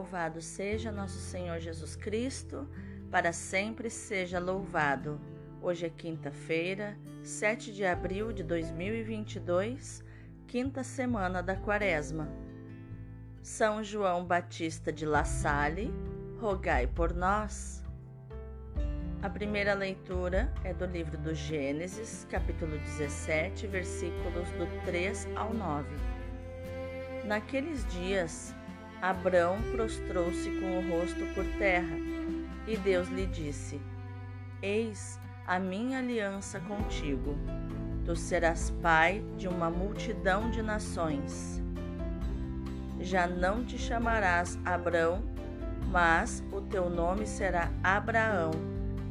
Louvado seja nosso Senhor Jesus Cristo, para sempre seja louvado. Hoje é quinta-feira, 7 de abril de 2022, quinta semana da Quaresma. São João Batista de La Salle, rogai por nós. A primeira leitura é do livro do Gênesis, capítulo 17, versículos do 3 ao 9. Naqueles dias, Abrão prostrou-se com o rosto por terra, e Deus lhe disse: Eis a minha aliança contigo. Tu serás pai de uma multidão de nações. Já não te chamarás Abrão, mas o teu nome será Abraão,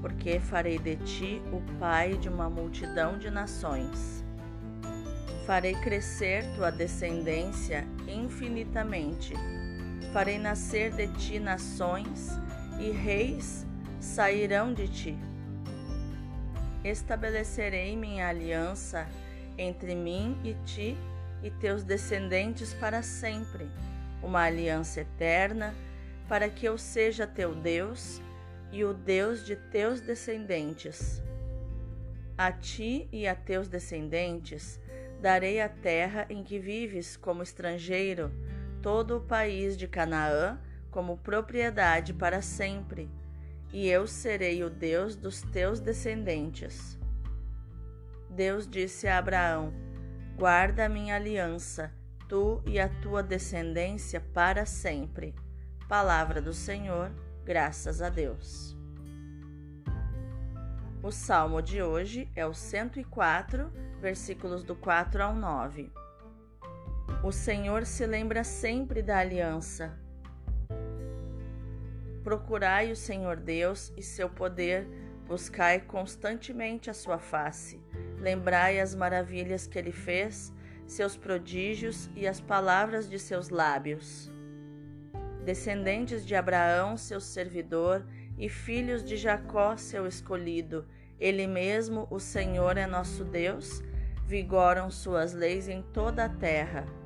porque farei de ti o pai de uma multidão de nações. Farei crescer tua descendência infinitamente Farei nascer de ti nações, e reis sairão de ti. Estabelecerei minha aliança entre mim e ti e teus descendentes para sempre, uma aliança eterna, para que eu seja teu Deus e o Deus de teus descendentes. A ti e a teus descendentes darei a terra em que vives como estrangeiro todo o país de Canaã como propriedade para sempre, e eu serei o Deus dos teus descendentes. Deus disse a Abraão: Guarda a minha aliança, tu e a tua descendência para sempre. Palavra do Senhor, graças a Deus. O salmo de hoje é o 104, versículos do 4 ao 9. O Senhor se lembra sempre da aliança. Procurai o Senhor Deus e seu poder, buscai constantemente a sua face. Lembrai as maravilhas que ele fez, seus prodígios e as palavras de seus lábios. Descendentes de Abraão, seu servidor, e filhos de Jacó, seu escolhido, ele mesmo, o Senhor, é nosso Deus, vigoram suas leis em toda a terra.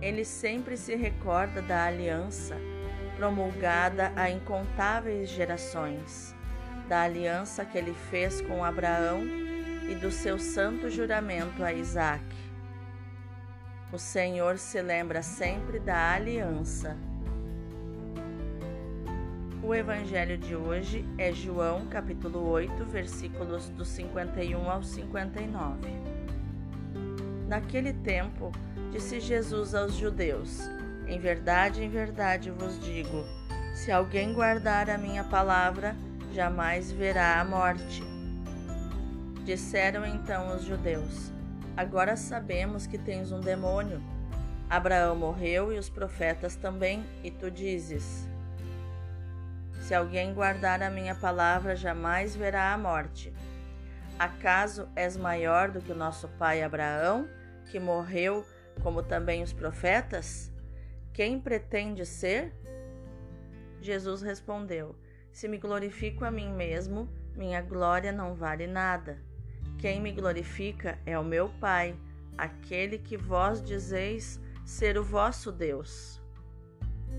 Ele sempre se recorda da aliança promulgada a incontáveis gerações, da aliança que ele fez com Abraão e do seu santo juramento a Isaac. O Senhor se lembra sempre da aliança. O evangelho de hoje é João, capítulo 8, versículos do 51 ao 59. Naquele tempo, Disse Jesus aos judeus: Em verdade, em verdade vos digo: se alguém guardar a minha palavra, jamais verá a morte. Disseram então os judeus: Agora sabemos que tens um demônio. Abraão morreu e os profetas também, e tu dizes: Se alguém guardar a minha palavra, jamais verá a morte. Acaso és maior do que o nosso pai Abraão, que morreu como também os profetas? Quem pretende ser? Jesus respondeu: Se me glorifico a mim mesmo, minha glória não vale nada. Quem me glorifica é o meu Pai, aquele que vós dizeis ser o vosso Deus.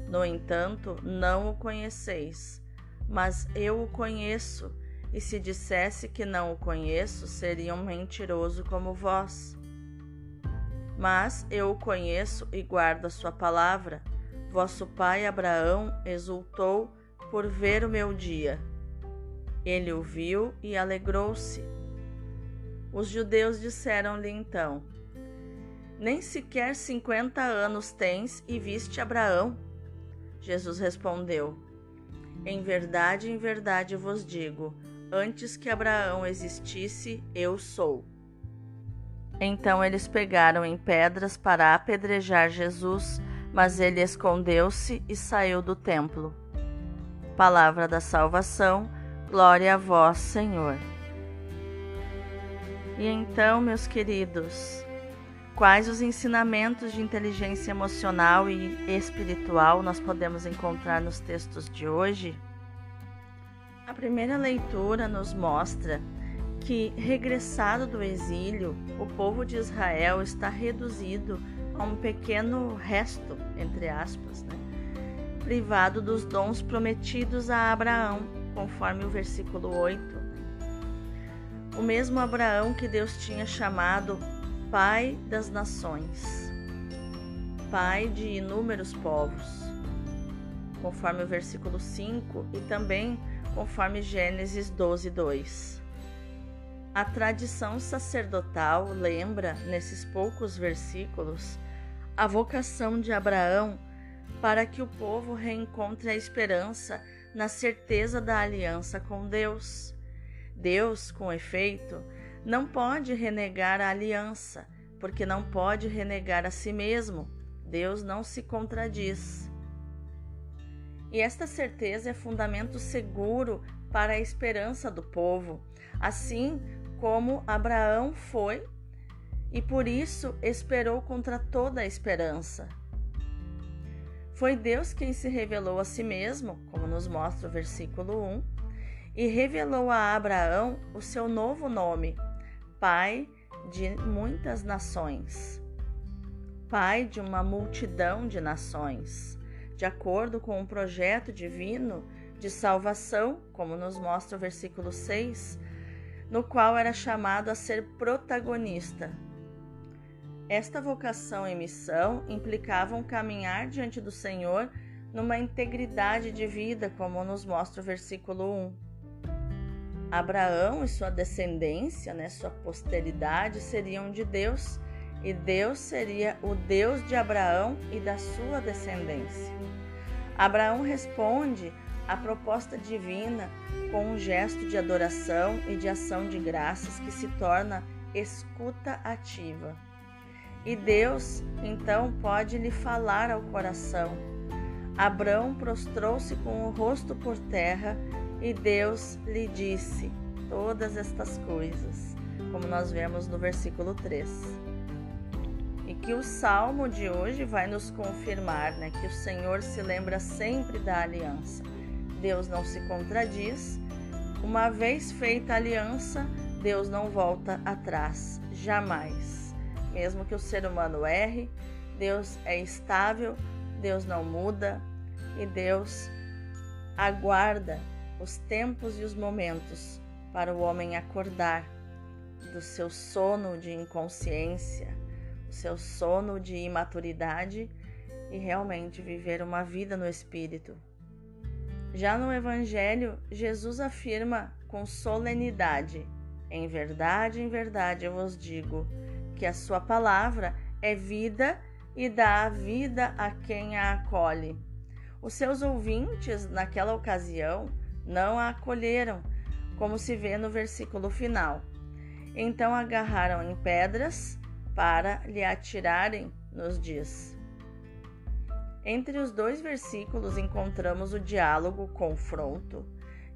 No entanto, não o conheceis, mas eu o conheço, e se dissesse que não o conheço, seria um mentiroso como vós. Mas eu o conheço e guardo a sua palavra. Vosso pai Abraão exultou por ver o meu dia. Ele o viu e alegrou-se. Os judeus disseram-lhe então: Nem sequer cinquenta anos tens e viste Abraão? Jesus respondeu: Em verdade, em verdade vos digo: antes que Abraão existisse, eu sou. Então eles pegaram em pedras para apedrejar Jesus, mas ele escondeu-se e saiu do templo. Palavra da salvação, glória a vós, Senhor. E então, meus queridos, quais os ensinamentos de inteligência emocional e espiritual nós podemos encontrar nos textos de hoje? A primeira leitura nos mostra que, regressado do exílio, o povo de Israel está reduzido a um pequeno resto, entre aspas, né, privado dos dons prometidos a Abraão, conforme o versículo 8. O mesmo Abraão que Deus tinha chamado Pai das Nações, Pai de inúmeros povos, conforme o versículo 5 e também conforme Gênesis 12, 2. A tradição sacerdotal lembra, nesses poucos versículos, a vocação de Abraão para que o povo reencontre a esperança na certeza da aliança com Deus. Deus, com efeito, não pode renegar a aliança, porque não pode renegar a si mesmo. Deus não se contradiz. E esta certeza é fundamento seguro para a esperança do povo, assim como Abraão foi e por isso esperou contra toda a esperança. Foi Deus quem se revelou a si mesmo, como nos mostra o versículo 1, e revelou a Abraão o seu novo nome, Pai de muitas nações, Pai de uma multidão de nações, de acordo com o projeto divino de salvação, como nos mostra o versículo 6, no qual era chamado a ser protagonista. Esta vocação e missão implicavam caminhar diante do Senhor numa integridade de vida, como nos mostra o versículo 1. Abraão e sua descendência, né, sua posteridade, seriam de Deus, e Deus seria o Deus de Abraão e da sua descendência. Abraão responde à proposta divina com um gesto de adoração e de ação de graças que se torna escuta ativa. E Deus então pode lhe falar ao coração. Abraão prostrou-se com o rosto por terra e Deus lhe disse todas estas coisas, como nós vemos no versículo 3. E que o salmo de hoje vai nos confirmar né, que o Senhor se lembra sempre da aliança Deus não se contradiz. Uma vez feita a aliança, Deus não volta atrás, jamais. Mesmo que o ser humano erre, Deus é estável, Deus não muda e Deus aguarda os tempos e os momentos para o homem acordar do seu sono de inconsciência, o seu sono de imaturidade e realmente viver uma vida no espírito. Já no Evangelho, Jesus afirma com solenidade: Em verdade, em verdade eu vos digo que a sua palavra é vida e dá vida a quem a acolhe. Os seus ouvintes, naquela ocasião, não a acolheram, como se vê no versículo final. Então agarraram em pedras para lhe atirarem, nos diz. Entre os dois versículos encontramos o diálogo confronto,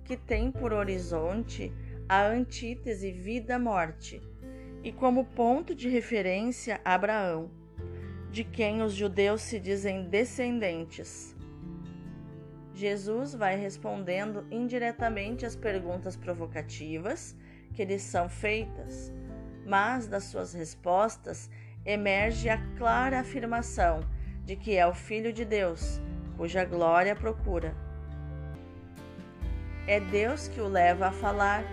que tem por horizonte a antítese vida-morte, e como ponto de referência Abraão, de quem os judeus se dizem descendentes. Jesus vai respondendo indiretamente às perguntas provocativas que lhes são feitas, mas das suas respostas emerge a clara afirmação de que é o Filho de Deus, cuja glória procura. É Deus que o leva a falar,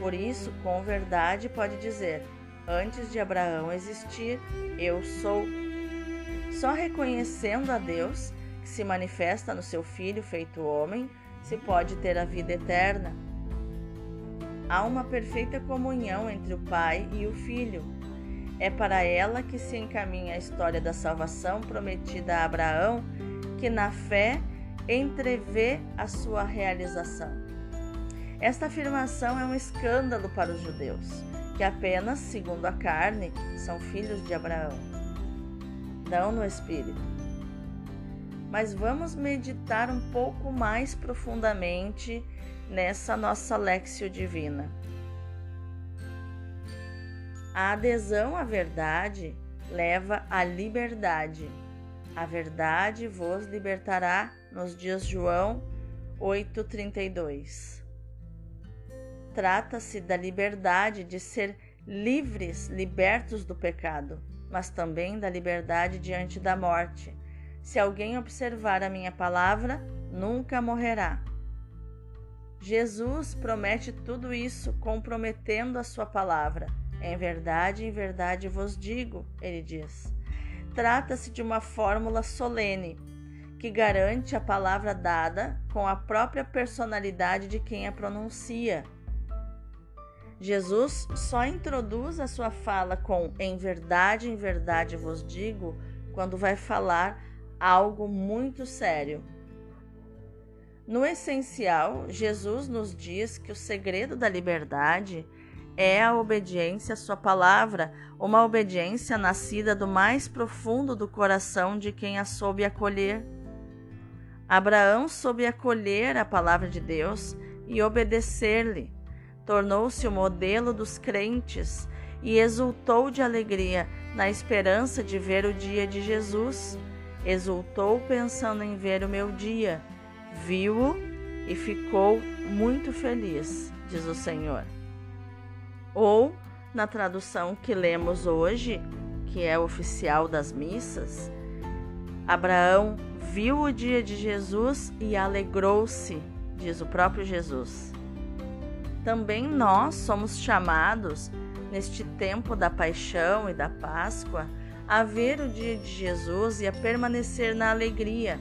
por isso, com verdade, pode dizer: Antes de Abraão existir, eu sou. Só reconhecendo a Deus, que se manifesta no seu Filho feito homem, se pode ter a vida eterna. Há uma perfeita comunhão entre o Pai e o Filho, é para ela que se encaminha a história da salvação prometida a Abraão, que na fé entrevê a sua realização. Esta afirmação é um escândalo para os judeus, que apenas, segundo a carne, são filhos de Abraão, não no espírito. Mas vamos meditar um pouco mais profundamente nessa nossa lexio divina. A adesão à verdade leva à liberdade. A verdade vos libertará, nos dias João 8:32. Trata-se da liberdade de ser livres, libertos do pecado, mas também da liberdade diante da morte, Se alguém observar a minha palavra, nunca morrerá. Jesus promete tudo isso comprometendo a sua palavra. Em verdade, em verdade vos digo, ele diz. Trata-se de uma fórmula solene que garante a palavra dada com a própria personalidade de quem a pronuncia. Jesus só introduz a sua fala com em verdade, em verdade vos digo, quando vai falar algo muito sério. No essencial, Jesus nos diz que o segredo da liberdade é a obediência à Sua palavra, uma obediência nascida do mais profundo do coração de quem a soube acolher. Abraão soube acolher a palavra de Deus e obedecer-lhe. Tornou-se o modelo dos crentes e exultou de alegria na esperança de ver o dia de Jesus. Exultou pensando em ver o meu dia. Viu-o e ficou muito feliz, diz o Senhor. Ou, na tradução que lemos hoje, que é oficial das missas, Abraão viu o dia de Jesus e alegrou-se, diz o próprio Jesus. Também nós somos chamados, neste tempo da paixão e da Páscoa, a ver o dia de Jesus e a permanecer na alegria.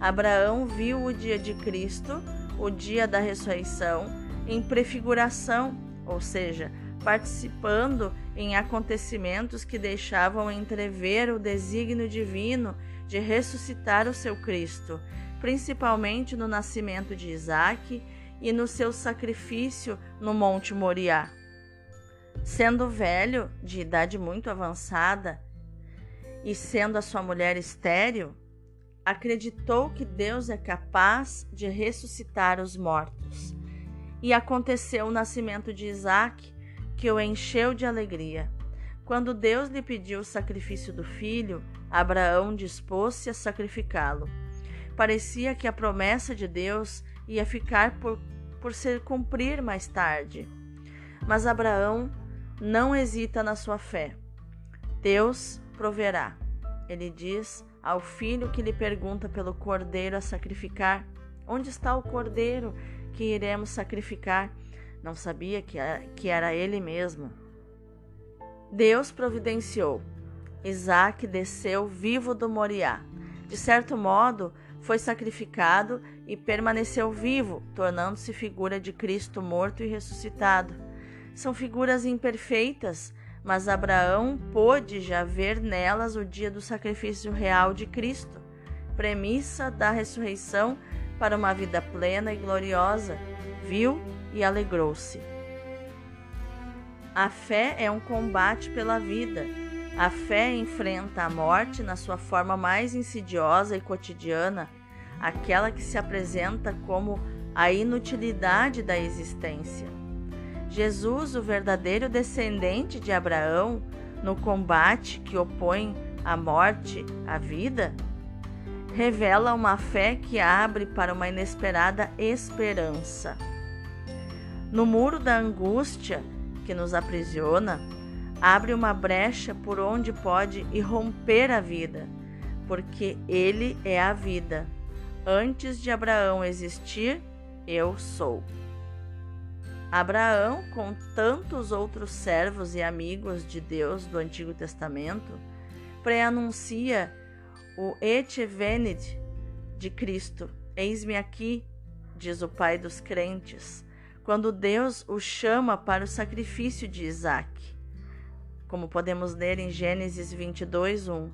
Abraão viu o dia de Cristo, o dia da ressurreição, em prefiguração, ou seja, participando em acontecimentos que deixavam entrever o desígnio divino de ressuscitar o seu Cristo, principalmente no nascimento de Isaque e no seu sacrifício no Monte Moriá. Sendo velho, de idade muito avançada, e sendo a sua mulher estéril, acreditou que Deus é capaz de ressuscitar os mortos. E aconteceu o nascimento de Isaque, que o encheu de alegria. Quando Deus lhe pediu o sacrifício do filho, Abraão dispôs-se a sacrificá-lo. Parecia que a promessa de Deus ia ficar por, por se cumprir mais tarde. Mas Abraão não hesita na sua fé. Deus proverá. Ele diz ao filho que lhe pergunta pelo cordeiro a sacrificar: Onde está o cordeiro que iremos sacrificar? Não sabia que era, que era ele mesmo. Deus providenciou. Isaac desceu vivo do Moriá. De certo modo, foi sacrificado e permaneceu vivo, tornando-se figura de Cristo morto e ressuscitado. São figuras imperfeitas, mas Abraão pôde já ver nelas o dia do sacrifício real de Cristo, premissa da ressurreição para uma vida plena e gloriosa. Viu e alegrou-se. A fé é um combate pela vida. A fé enfrenta a morte na sua forma mais insidiosa e cotidiana, aquela que se apresenta como a inutilidade da existência. Jesus, o verdadeiro descendente de Abraão, no combate que opõe a morte à vida, revela uma fé que abre para uma inesperada esperança. No muro da angústia que nos aprisiona, abre uma brecha por onde pode irromper a vida, porque Ele é a vida. Antes de Abraão existir, eu sou. Abraão, com tantos outros servos e amigos de Deus do Antigo Testamento, preanuncia o Et venid de Cristo. Eis-me aqui, diz o Pai dos crentes quando Deus o chama para o sacrifício de Isaac, como podemos ler em Gênesis 22, 1.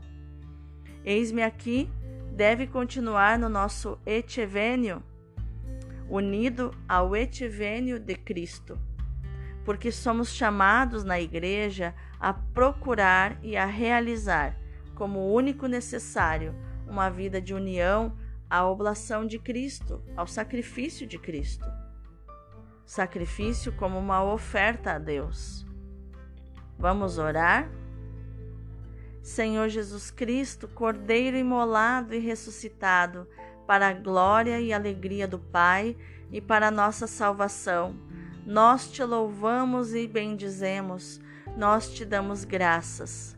Eis-me aqui deve continuar no nosso etivênio, unido ao etivênio de Cristo, porque somos chamados na igreja a procurar e a realizar, como único necessário, uma vida de união à oblação de Cristo, ao sacrifício de Cristo sacrifício como uma oferta a Deus. Vamos orar? Senhor Jesus Cristo, Cordeiro imolado e ressuscitado, para a glória e alegria do Pai e para a nossa salvação, nós te louvamos e bendizemos, nós te damos graças.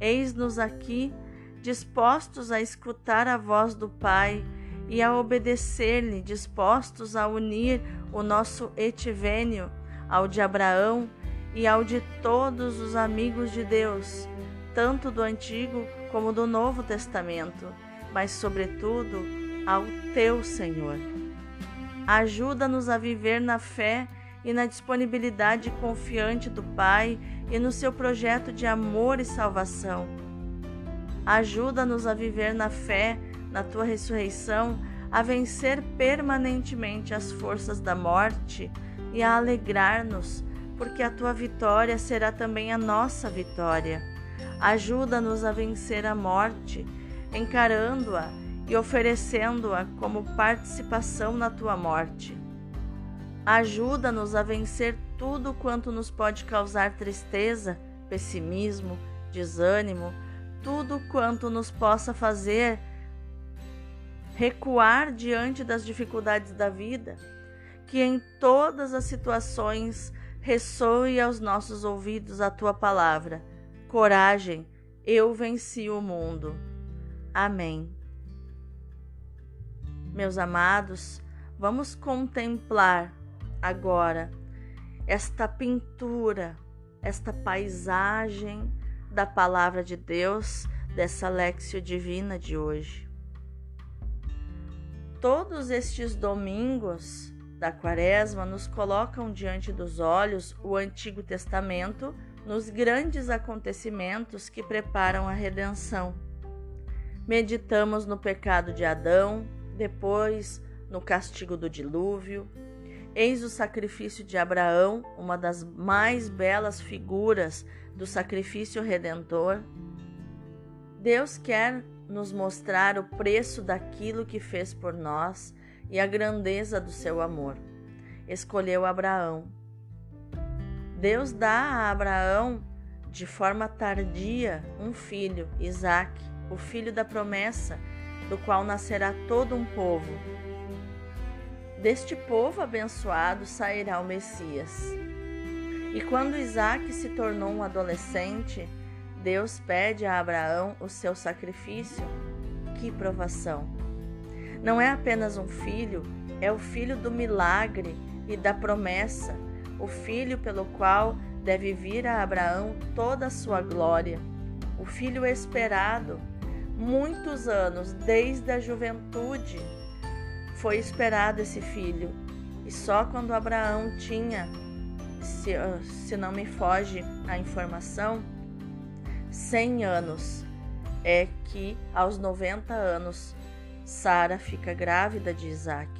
Eis-nos aqui dispostos a escutar a voz do Pai e a obedecer-lhe, dispostos a unir o nosso etivênio ao de Abraão e ao de todos os amigos de Deus, tanto do Antigo como do Novo Testamento, mas, sobretudo, ao teu Senhor. Ajuda-nos a viver na fé e na disponibilidade confiante do Pai e no seu projeto de amor e salvação. Ajuda-nos a viver na fé, na tua ressurreição, a vencer permanentemente as forças da morte e a alegrar-nos, porque a tua vitória será também a nossa vitória. Ajuda-nos a vencer a morte, encarando-a e oferecendo-a como participação na tua morte. Ajuda-nos a vencer tudo quanto nos pode causar tristeza, pessimismo, desânimo, tudo quanto nos possa fazer recuar diante das dificuldades da vida, que em todas as situações ressoe aos nossos ouvidos a tua palavra. Coragem, eu venci o mundo. Amém. Meus amados, vamos contemplar agora esta pintura, esta paisagem da palavra de Deus, dessa Lexio Divina de hoje. Todos estes domingos da Quaresma nos colocam diante dos olhos o Antigo Testamento nos grandes acontecimentos que preparam a redenção. Meditamos no pecado de Adão, depois no castigo do dilúvio, Eis o sacrifício de Abraão, uma das mais belas figuras do sacrifício redentor. Deus quer nos mostrar o preço daquilo que fez por nós e a grandeza do seu amor. Escolheu Abraão. Deus dá a Abraão, de forma tardia, um filho, Isaque, o filho da promessa, do qual nascerá todo um povo Deste povo abençoado sairá o Messias. E quando Isaac se tornou um adolescente, Deus pede a Abraão o seu sacrifício. Que provação! Não é apenas um filho, é o filho do milagre e da promessa, o filho pelo qual deve vir a Abraão toda a sua glória, o filho esperado, muitos anos desde a juventude foi esperado esse filho. E só quando Abraão tinha, se, se não me foge a informação, 100 anos, é que aos 90 anos Sara fica grávida de Isaac.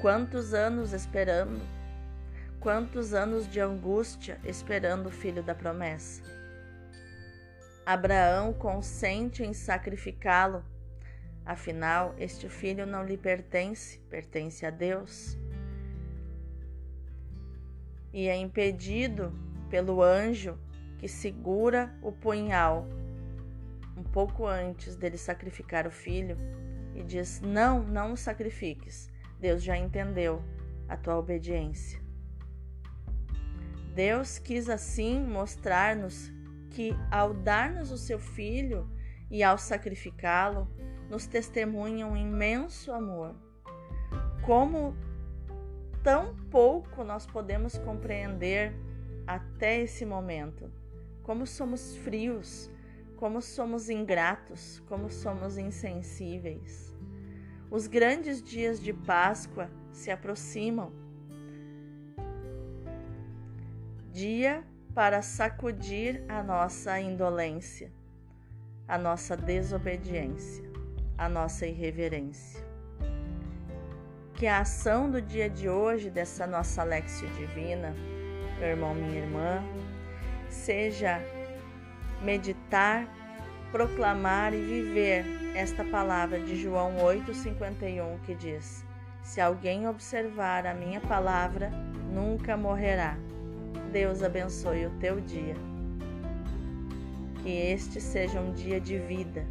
Quantos anos esperando? Quantos anos de angústia esperando o filho da promessa? Abraão consente em sacrificá-lo Afinal, este filho não lhe pertence, pertence a Deus. E é impedido pelo anjo que segura o punhal um pouco antes dele sacrificar o filho e diz: Não, não o sacrifiques. Deus já entendeu a tua obediência. Deus quis assim mostrar-nos que, ao dar-nos o seu filho e ao sacrificá-lo, nos testemunha um imenso amor. Como tão pouco nós podemos compreender até esse momento. Como somos frios, como somos ingratos, como somos insensíveis. Os grandes dias de Páscoa se aproximam. Dia para sacudir a nossa indolência, a nossa desobediência a nossa irreverência. Que a ação do dia de hoje, dessa nossa Lexio Divina, meu irmão, minha irmã, seja meditar, proclamar e viver esta palavra de João 8,51 que diz: Se alguém observar a minha palavra, nunca morrerá. Deus abençoe o teu dia. Que este seja um dia de vida